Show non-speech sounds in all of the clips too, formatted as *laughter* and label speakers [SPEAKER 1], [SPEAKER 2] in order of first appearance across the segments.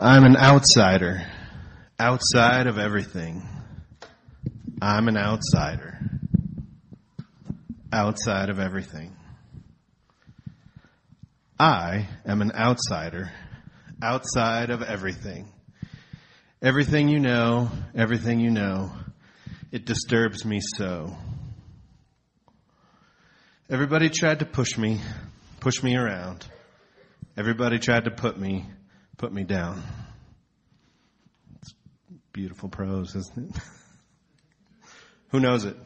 [SPEAKER 1] I'm an outsider, outside of everything. I'm an outsider, outside of everything. I am an outsider, outside of everything. Everything you know, everything you know, it disturbs me so. Everybody tried to push me, push me around. Everybody tried to put me, put me down. It's beautiful prose, isn't it? *laughs* Who knows it?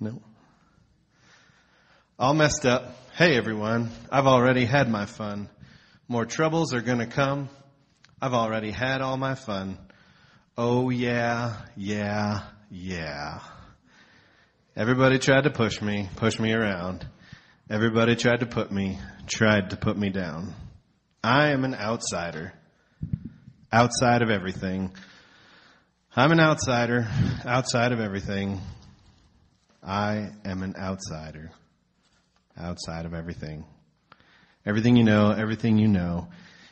[SPEAKER 1] No. All messed up. Hey everyone, I've already had my fun. More troubles are gonna come. I've already had all my fun. Oh yeah, yeah, yeah. Everybody tried to push me, push me around. Everybody tried to put me, tried to put me down. I am an outsider. Outside of everything. I'm an outsider. Outside of everything. I am an outsider. Outside of everything. Everything you know, everything you know,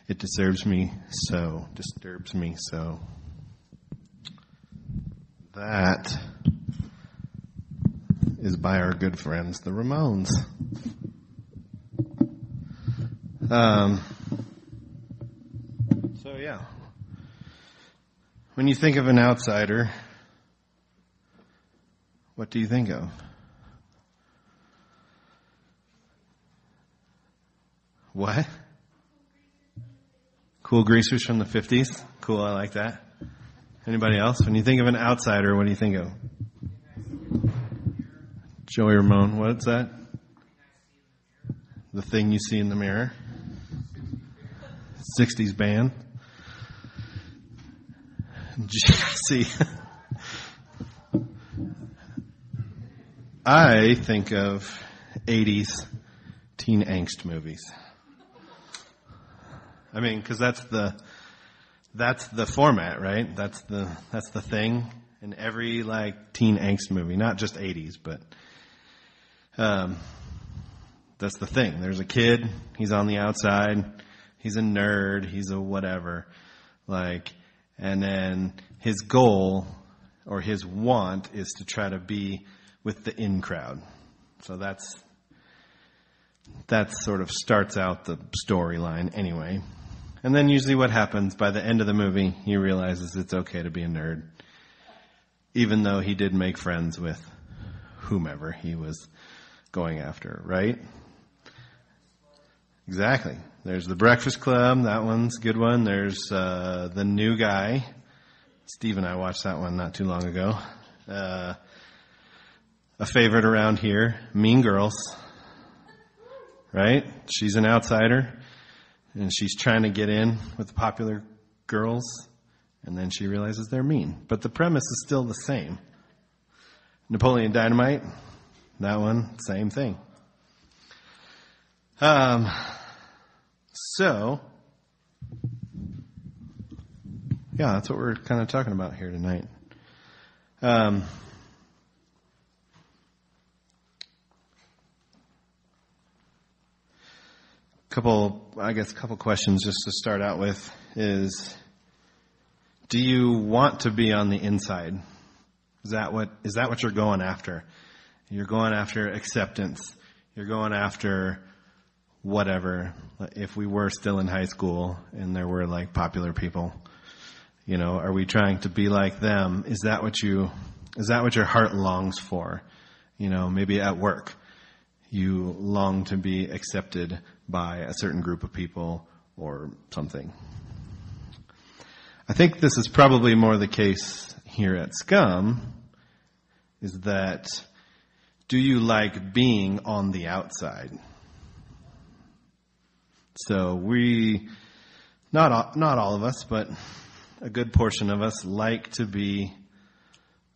[SPEAKER 1] it disturbs me so. Disturbs me so. That is by our good friends, the Ramones. Um, so yeah. When you think of an outsider, what do you think of? What? Cool greasers from the 50s? Cool, I like that. Anybody else? When you think of an outsider, what do you think of? Joey Ramone, what's that? The thing you see in the mirror. 60s band. Jesse. *laughs* I think of 80s teen angst movies. I mean, cause that's the, that's the format, right? That's the, that's the thing in every like teen angst movie, not just 80s, but, um, that's the thing. There's a kid, he's on the outside, he's a nerd, he's a whatever, like, and then his goal or his want is to try to be with the in crowd. So that's, that sort of starts out the storyline anyway. And then usually what happens by the end of the movie, he realizes it's okay to be a nerd. Even though he did make friends with whomever he was going after, right? Exactly. There's the Breakfast Club. That one's a good one. There's uh, the new guy. Steve and I watched that one not too long ago. Uh, a favorite around here, Mean Girls. Right? She's an outsider and she's trying to get in with the popular girls and then she realizes they're mean. But the premise is still the same. Napoleon Dynamite, that one, same thing. Um, so, yeah, that's what we're kind of talking about here tonight. Um, couple, I guess, a couple questions just to start out with is, do you want to be on the inside? Is that what, is that what you're going after? You're going after acceptance. You're going after whatever. If we were still in high school and there were like popular people, you know, are we trying to be like them? Is that what you, is that what your heart longs for? You know, maybe at work you long to be accepted by a certain group of people or something. I think this is probably more the case here at Scum, is that do you like being on the outside? So we, not all, not all of us, but a good portion of us like to be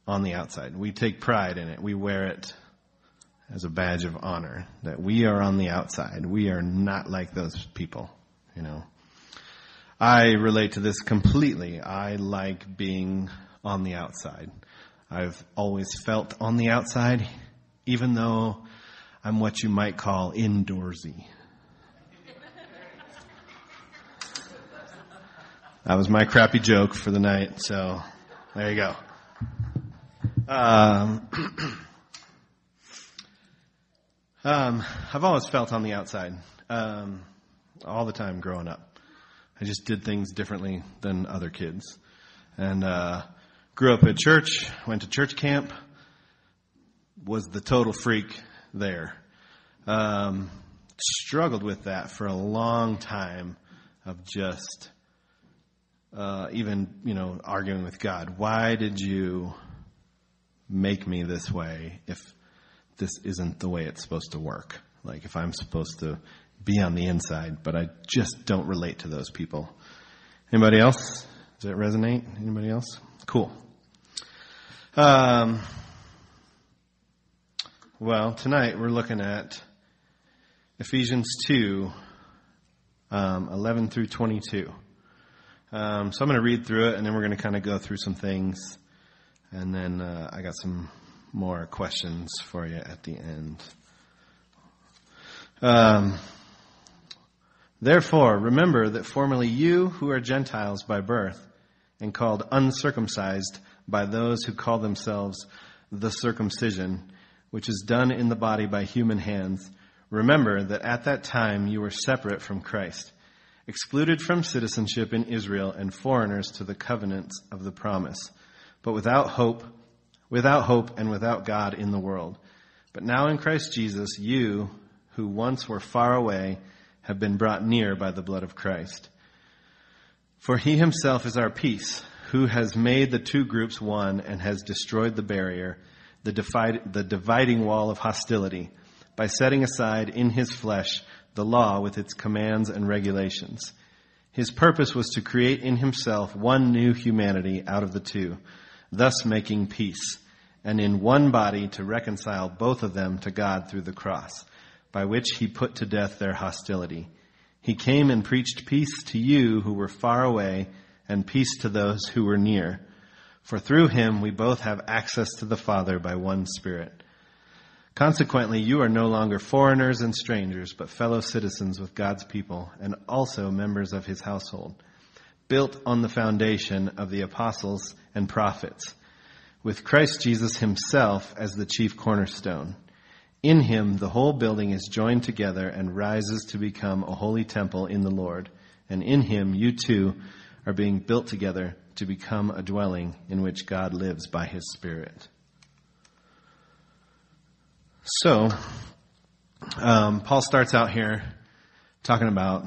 [SPEAKER 1] on the outside. We take pride in it. We wear it as a badge of honor that we are on the outside. We are not like those people, you know. I relate to this completely. I like being on the outside. I've always felt on the outside, even though I'm what you might call indoorsy. that was my crappy joke for the night, so there you go. Um, *clears throat* um, I've always felt on the outside, um, all the time growing up. I just did things differently than other kids. And, uh, grew up at church, went to church camp, was the total freak there. Um, struggled with that for a long time of just uh, even you know arguing with God. Why did you make me this way if this isn't the way it's supposed to work? Like if I'm supposed to be on the inside, but I just don't relate to those people. Anybody else? Does that resonate? Anybody else? Cool. Um, well, tonight we're looking at Ephesians 2, um, 11 through 22. Um, so I'm going to read through it, and then we're going to kind of go through some things, and then uh, I got some more questions for you at the end. Um, Therefore, remember that formerly you, who are Gentiles by birth, and called uncircumcised by those who call themselves the circumcision, which is done in the body by human hands, remember that at that time you were separate from Christ, excluded from citizenship in Israel and foreigners to the covenants of the promise, but without hope, without hope and without God in the world. But now in Christ Jesus, you, who once were far away, have been brought near by the blood of Christ. For he himself is our peace, who has made the two groups one and has destroyed the barrier, the, divide, the dividing wall of hostility, by setting aside in his flesh the law with its commands and regulations. His purpose was to create in himself one new humanity out of the two, thus making peace, and in one body to reconcile both of them to God through the cross by which he put to death their hostility. He came and preached peace to you who were far away and peace to those who were near. For through him we both have access to the Father by one Spirit. Consequently, you are no longer foreigners and strangers, but fellow citizens with God's people and also members of his household, built on the foundation of the apostles and prophets, with Christ Jesus himself as the chief cornerstone. In him, the whole building is joined together and rises to become a holy temple in the Lord. And in him, you too are being built together to become a dwelling in which God lives by his Spirit. So, um, Paul starts out here talking about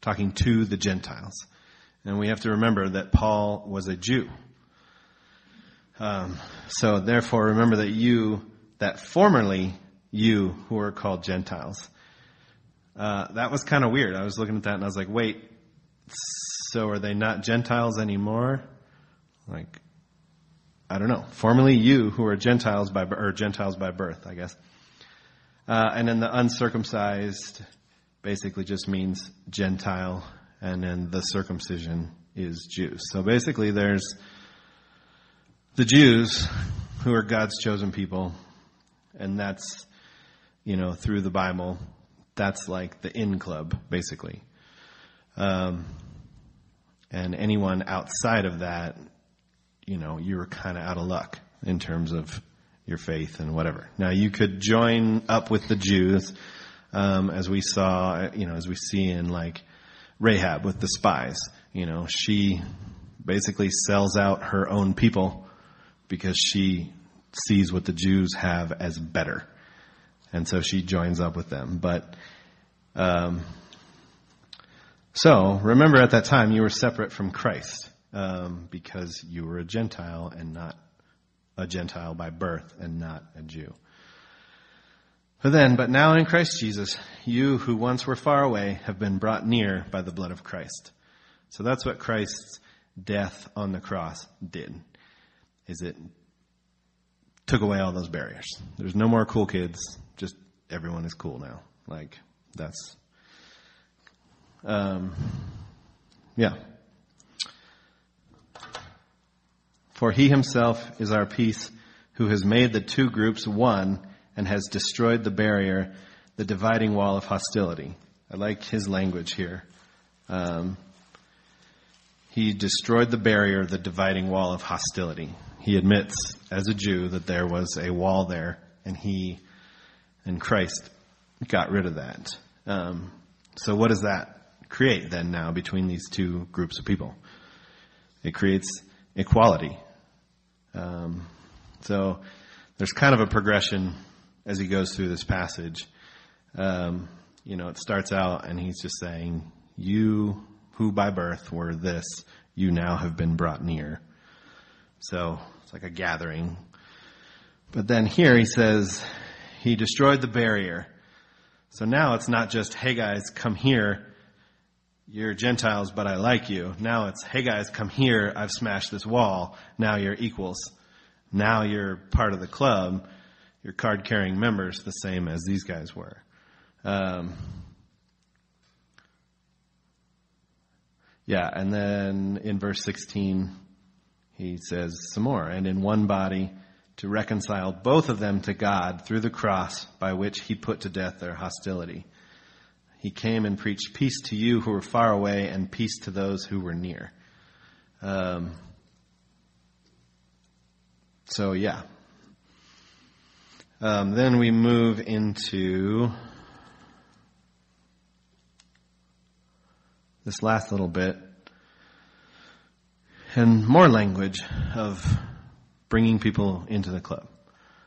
[SPEAKER 1] talking to the Gentiles. And we have to remember that Paul was a Jew. Um, so therefore, remember that you that formerly you who were called Gentiles. Uh, that was kind of weird. I was looking at that and I was like, wait, so are they not Gentiles anymore? Like, I don't know. Formerly you who are Gentiles by, or Gentiles by birth, I guess. Uh, and then the uncircumcised basically just means Gentile, and then the circumcision is Jews. So basically there's the Jews who are God's chosen people, and that's you know through the Bible. That's like the in club, basically. Um, and anyone outside of that, you know, you were kind of out of luck in terms of your faith and whatever. Now you could join up with the Jews, um, as we saw, you know, as we see in like Rahab with the spies. You know, she basically sells out her own people because she sees what the Jews have as better. And so she joins up with them. But, um, so remember at that time you were separate from Christ, um, because you were a Gentile and not a Gentile by birth and not a Jew. But then, but now in Christ Jesus, you who once were far away have been brought near by the blood of Christ. So that's what Christ's death on the cross did. Is it took away all those barriers. There's no more cool kids. Just everyone is cool now. Like that's, um, yeah. For he himself is our peace who has made the two groups one and has destroyed the barrier, the dividing wall of hostility. I like his language here. Um, he destroyed the barrier, the dividing wall of hostility. He admits, as a Jew, that there was a wall there, and he and Christ got rid of that. Um, so, what does that create then now between these two groups of people? It creates equality. Um, so, there's kind of a progression as he goes through this passage. Um, you know, it starts out and he's just saying, You who by birth were this, you now have been brought near. So it's like a gathering. But then here he says, He destroyed the barrier. So now it's not just, Hey guys, come here. You're Gentiles, but I like you. Now it's, Hey guys, come here. I've smashed this wall. Now you're equals. Now you're part of the club. You're card carrying members the same as these guys were. Um, yeah, and then in verse 16, he says some more, and in one body to reconcile both of them to God through the cross by which he put to death their hostility. He came and preached peace to you who were far away and peace to those who were near. Um, so, yeah. Um, then we move into this last little bit and more language of bringing people into the club.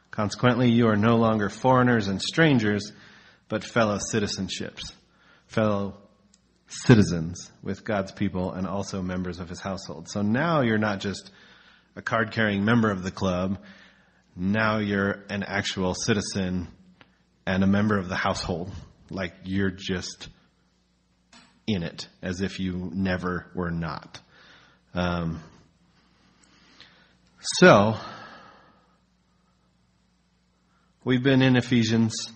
[SPEAKER 1] Consequently, you are no longer foreigners and strangers, but fellow citizenships, fellow citizens with God's people and also members of his household. So now you're not just a card carrying member of the club. Now you're an actual citizen and a member of the household. Like you're just in it as if you never were not. Um, so, we've been in Ephesians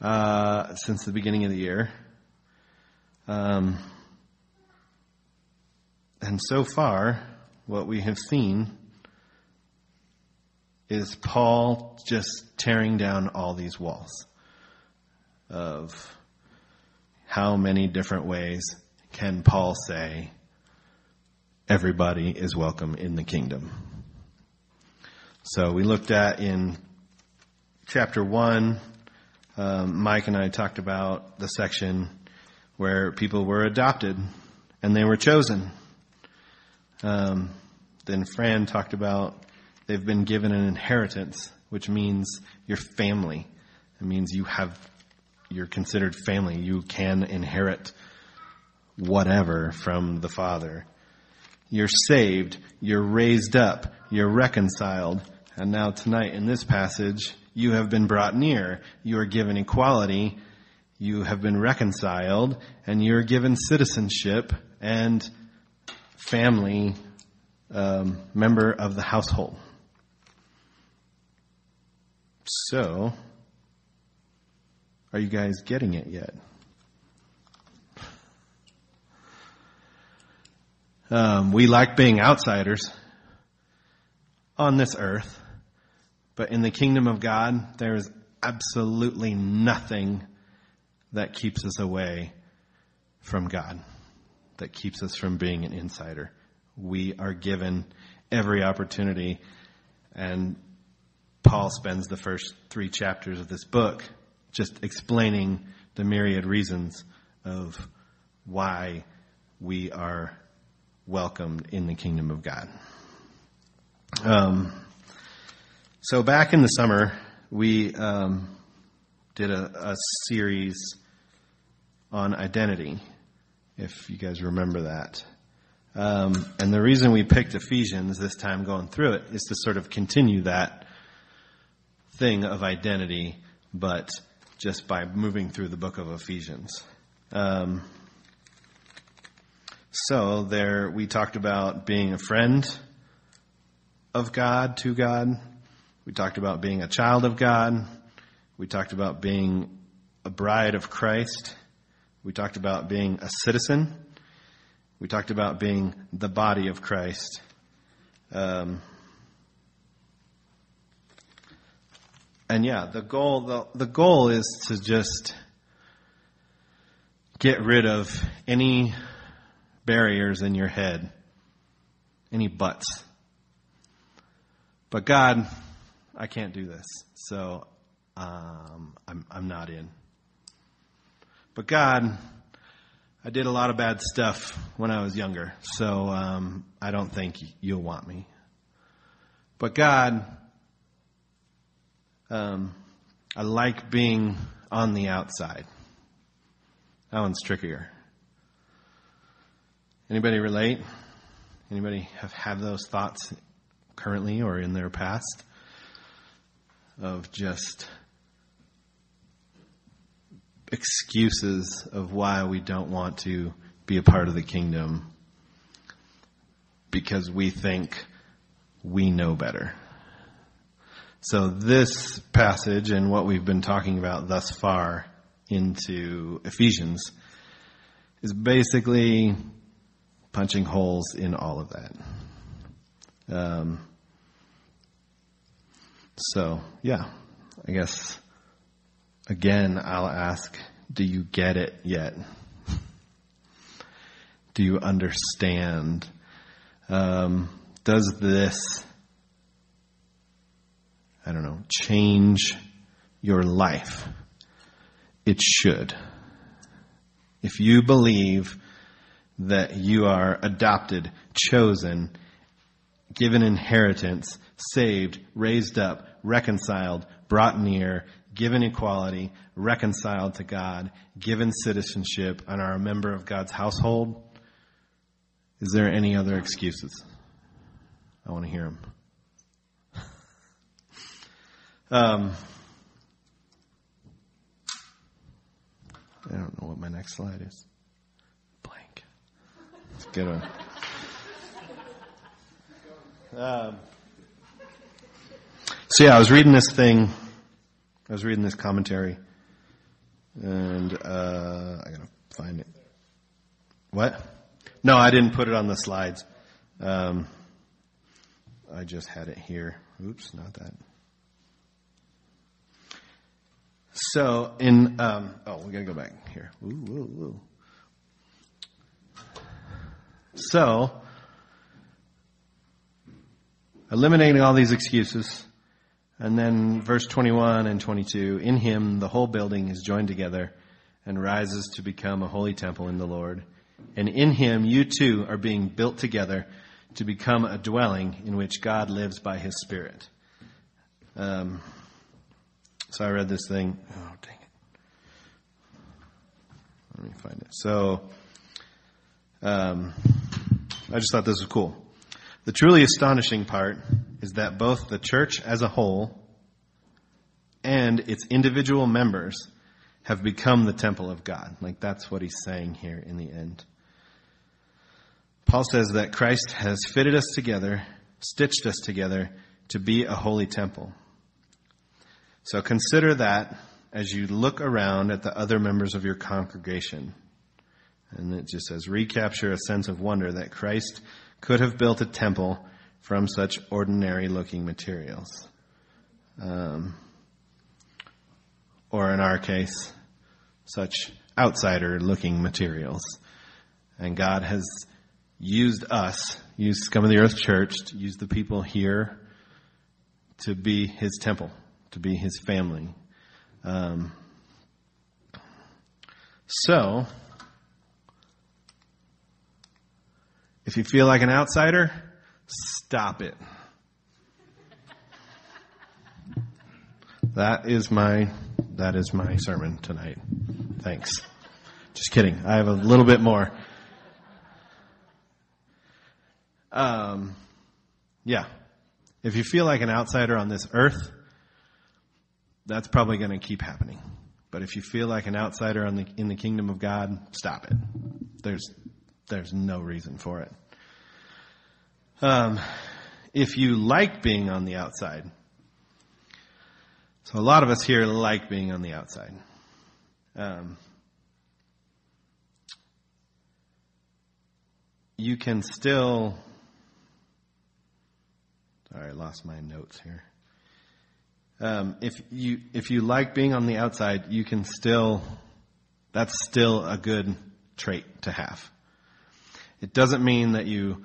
[SPEAKER 1] uh, since the beginning of the year. Um, and so far, what we have seen is Paul just tearing down all these walls of how many different ways can Paul say everybody is welcome in the kingdom? So we looked at in chapter 1, um, Mike and I talked about the section where people were adopted and they were chosen. Um, then Fran talked about they've been given an inheritance, which means your family. It means you have you're considered family. You can inherit whatever from the Father. You're saved. You're raised up. You're reconciled. And now tonight in this passage, you have been brought near. You are given equality. You have been reconciled and you're given citizenship and family um, member of the household. So, are you guys getting it yet? Um, we like being outsiders on this earth, but in the kingdom of God, there is absolutely nothing that keeps us away from God, that keeps us from being an insider. We are given every opportunity, and Paul spends the first three chapters of this book just explaining the myriad reasons of why we are welcomed in the kingdom of God. Um, so back in the summer, we um, did a, a series on identity, if you guys remember that. Um, and the reason we picked Ephesians this time going through it is to sort of continue that thing of identity, but just by moving through the book of Ephesians. Um, so there, we talked about being a friend of God to God. We talked about being a child of God. We talked about being a bride of Christ. We talked about being a citizen. We talked about being the body of Christ. Um, and yeah, the goal the, the goal is to just get rid of any barriers in your head Any buts. But God, I can't do this. So, um, I'm, I'm not in. But God, I did a lot of bad stuff when I was younger, so um, I don't think you'll want me. But God, um, I like being on the outside. That one's trickier. Anybody relate? Anybody have, have those thoughts currently or in their past of just excuses of why we don't want to be a part of the kingdom because we think we know better. So this passage and what we've been talking about thus far into Ephesians is basically punching holes in all of that. Um, so yeah, I guess again I'll ask, do you get it yet? do you understand? Um, does this, I don't know, change your life? It should. If you believe that you are adopted, chosen, given inheritance, saved, raised up, reconciled, brought near, given equality, reconciled to God, given citizenship, and are a member of God's household, is there any other excuses? I want to hear them. *laughs* um, I don't know what my next slide is. Blank. Let's get a. Um, so yeah, I was reading this thing. I was reading this commentary, and uh, I gotta find it. What? No, I didn't put it on the slides. Um, I just had it here. Oops, not that. So in um, oh, we gotta go back here. Ooh, ooh, ooh. So eliminating all these excuses, and then verse 21 and 22. In Him, the whole building is joined together and rises to become a holy temple in the Lord. And in Him, you too are being built together to become a dwelling in which God lives by His Spirit. Um, so I read this thing. Oh, dang it. Let me find it. So, um, I just thought this was cool. The truly astonishing part is that both the church as a whole and its individual members have become the temple of God. Like that's what he's saying here in the end. Paul says that Christ has fitted us together, stitched us together to be a holy temple. So consider that as you look around at the other members of your congregation. And it just says, recapture a sense of wonder that Christ could have built a temple from such ordinary looking materials. Um, or in our case, such outsider looking materials. And God has used us, used Scum of the Earth Church, to use the people here to be His temple, to be His family. Um, so, if you feel like an outsider, stop it. That is my that is my sermon tonight. Thanks. Just kidding. I have a little bit more. Um, yeah. If you feel like an outsider on this earth, that's probably going to keep happening. But if you feel like an outsider the, in the kingdom of God, stop it. There's, there's no reason for it. Um, if you like being on the outside, so a lot of us here like being on the outside. Um, you can still. Sorry, I lost my notes here. Um, if you if you like being on the outside, you can still. That's still a good trait to have. It doesn't mean that you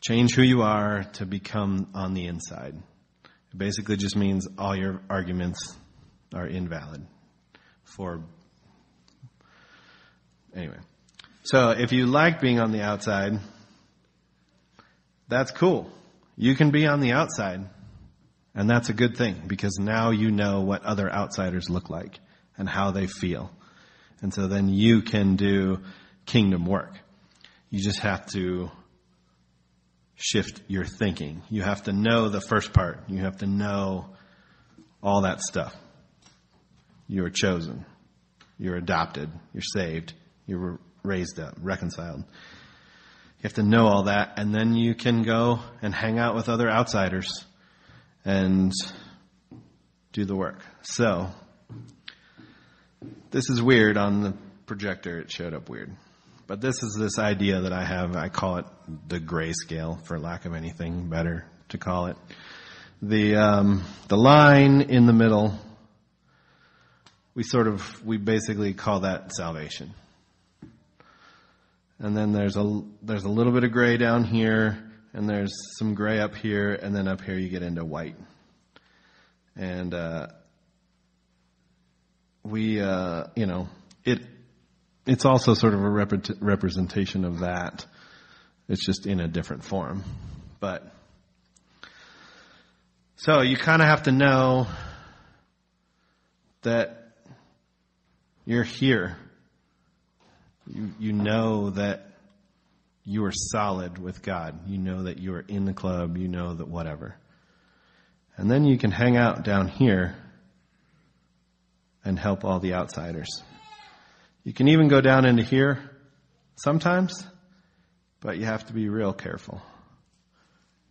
[SPEAKER 1] change who you are to become on the inside. It basically just means all your arguments are invalid for anyway. So if you like being on the outside, that's cool. You can be on the outside. And that's a good thing because now you know what other outsiders look like and how they feel. And so then you can do kingdom work. You just have to shift your thinking. You have to know the first part. You have to know all that stuff. You are chosen. You're adopted. You're saved. You're raised up, reconciled. You have to know all that, and then you can go and hang out with other outsiders and do the work. So, this is weird on the projector. It showed up weird. But this is this idea that I have. I call it the grayscale, for lack of anything better to call it. The um, the line in the middle, we sort of we basically call that salvation. And then there's a there's a little bit of gray down here, and there's some gray up here, and then up here you get into white. And uh, we, uh, you know, it it's also sort of a rep- representation of that. It's just in a different form. But, so you kind of have to know that you're here. You, you know that you are solid with God. You know that you are in the club. You know that whatever. And then you can hang out down here and help all the outsiders. You can even go down into here sometimes, but you have to be real careful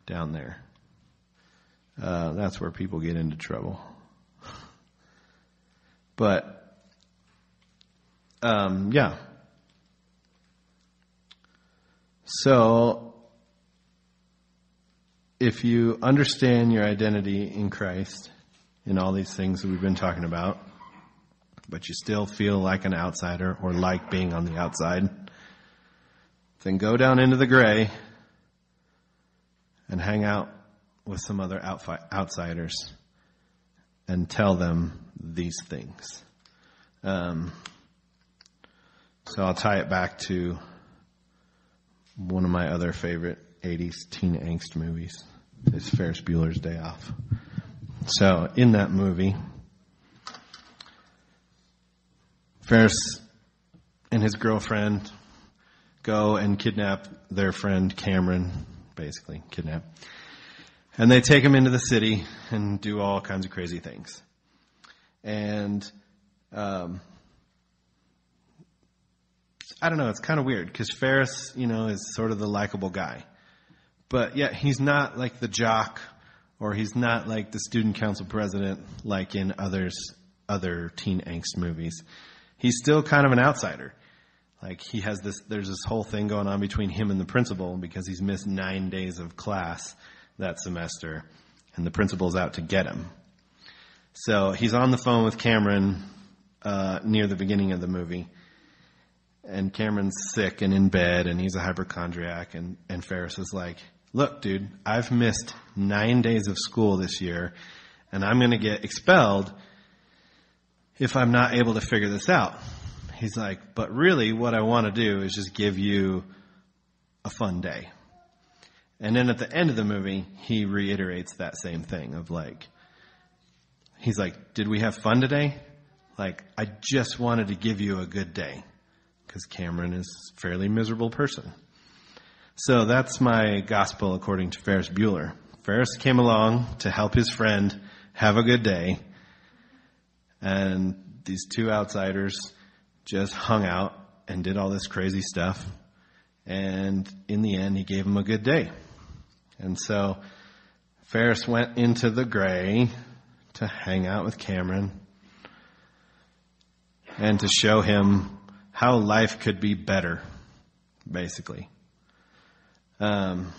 [SPEAKER 1] down there. Uh, that's where people get into trouble. but, um, yeah. So, if you understand your identity in Christ, in all these things that we've been talking about, but you still feel like an outsider or like being on the outside, then go down into the gray and hang out with some other outsiders and tell them these things. Um, so I'll tie it back to one of my other favorite 80s teen angst movies. It's Ferris Bueller's Day Off. So in that movie, Ferris and his girlfriend go and kidnap their friend Cameron, basically kidnap. And they take him into the city and do all kinds of crazy things. And um, I don't know, it's kind of weird because Ferris, you know, is sort of the likable guy. But yet he's not like the jock or he's not like the student council president like in others other teen angst movies he's still kind of an outsider. Like he has this, there's this whole thing going on between him and the principal because he's missed nine days of class that semester and the principal's out to get him. So he's on the phone with Cameron, uh, near the beginning of the movie. And Cameron's sick and in bed and he's a hypochondriac and, and Ferris is like, look, dude, I've missed nine days of school this year and I'm going to get expelled if I'm not able to figure this out. He's like, but really what I want to do is just give you a fun day. And then at the end of the movie, he reiterates that same thing of like, he's like, did we have fun today? Like, I just wanted to give you a good day. Cause Cameron is a fairly miserable person. So that's my gospel according to Ferris Bueller. Ferris came along to help his friend have a good day and these two outsiders just hung out and did all this crazy stuff. And in the end, he gave them a good day. And so Ferris went into the gray to hang out with Cameron and to show him how life could be better, basically. Um,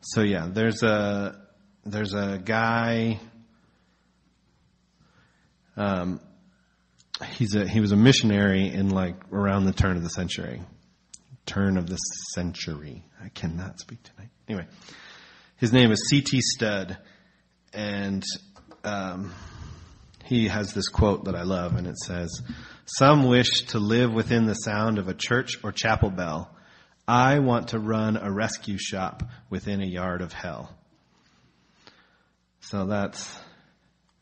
[SPEAKER 1] so yeah, there's a there's a guy. Um, he's a he was a missionary in like around the turn of the century, turn of the century. I cannot speak tonight. Anyway, his name is C.T. Studd, and um, he has this quote that I love, and it says, Some wish to live within the sound of a church or chapel bell. I want to run a rescue shop within a yard of hell. So that's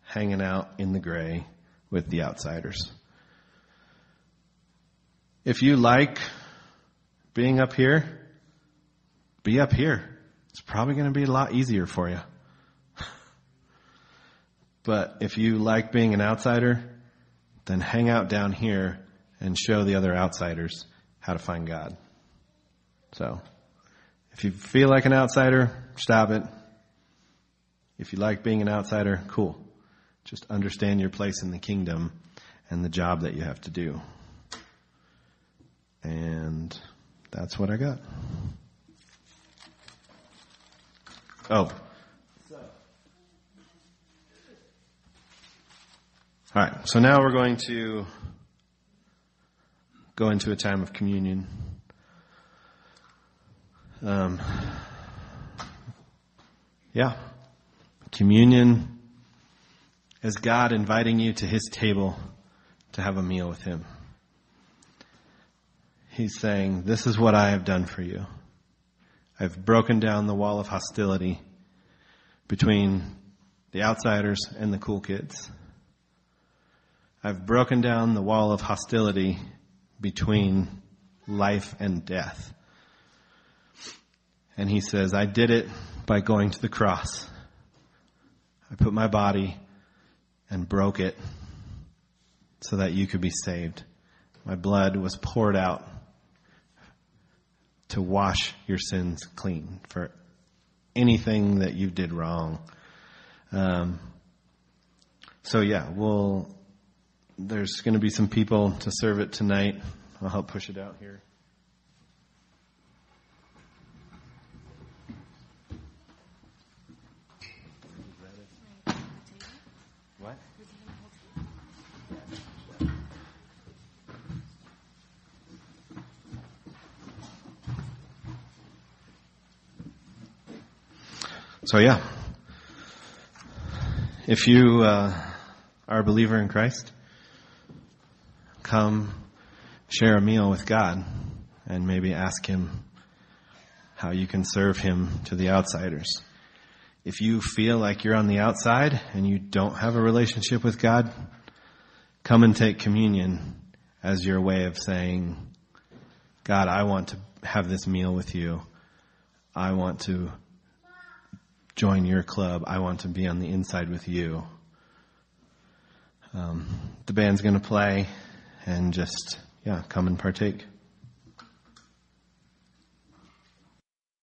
[SPEAKER 1] hanging out in the gray with the outsiders. If you like being up here, be up here. It's probably going to be a lot easier for you. *laughs* but if you like being an outsider, then hang out down here and show the other outsiders how to find God. So, if you feel like an outsider, stop it. If you like being an outsider, cool. Just understand your place in the kingdom and the job that you have to do. And that's what I got. Oh. All right, so now we're going to go into a time of communion. Um, yeah. Communion is God inviting you to His table to have a meal with Him. He's saying, This is what I have done for you. I've broken down the wall of hostility between the outsiders and the cool kids. I've broken down the wall of hostility between life and death. And he says, I did it by going to the cross. I put my body and broke it so that you could be saved. My blood was poured out to wash your sins clean for anything that you did wrong. Um, so yeah, we'll, there's going to be some people to serve it tonight. I'll help push it out here. So yeah, if you uh, are a believer in Christ, come share a meal with God and maybe ask Him how you can serve Him to the outsiders. If you feel like you're on the outside and you don't have a relationship with God, come and take communion as your way of saying, God, I want to have this meal with you. I want to join your club. I want to be on the inside with you. Um, the band's going to play and just, yeah, come and partake.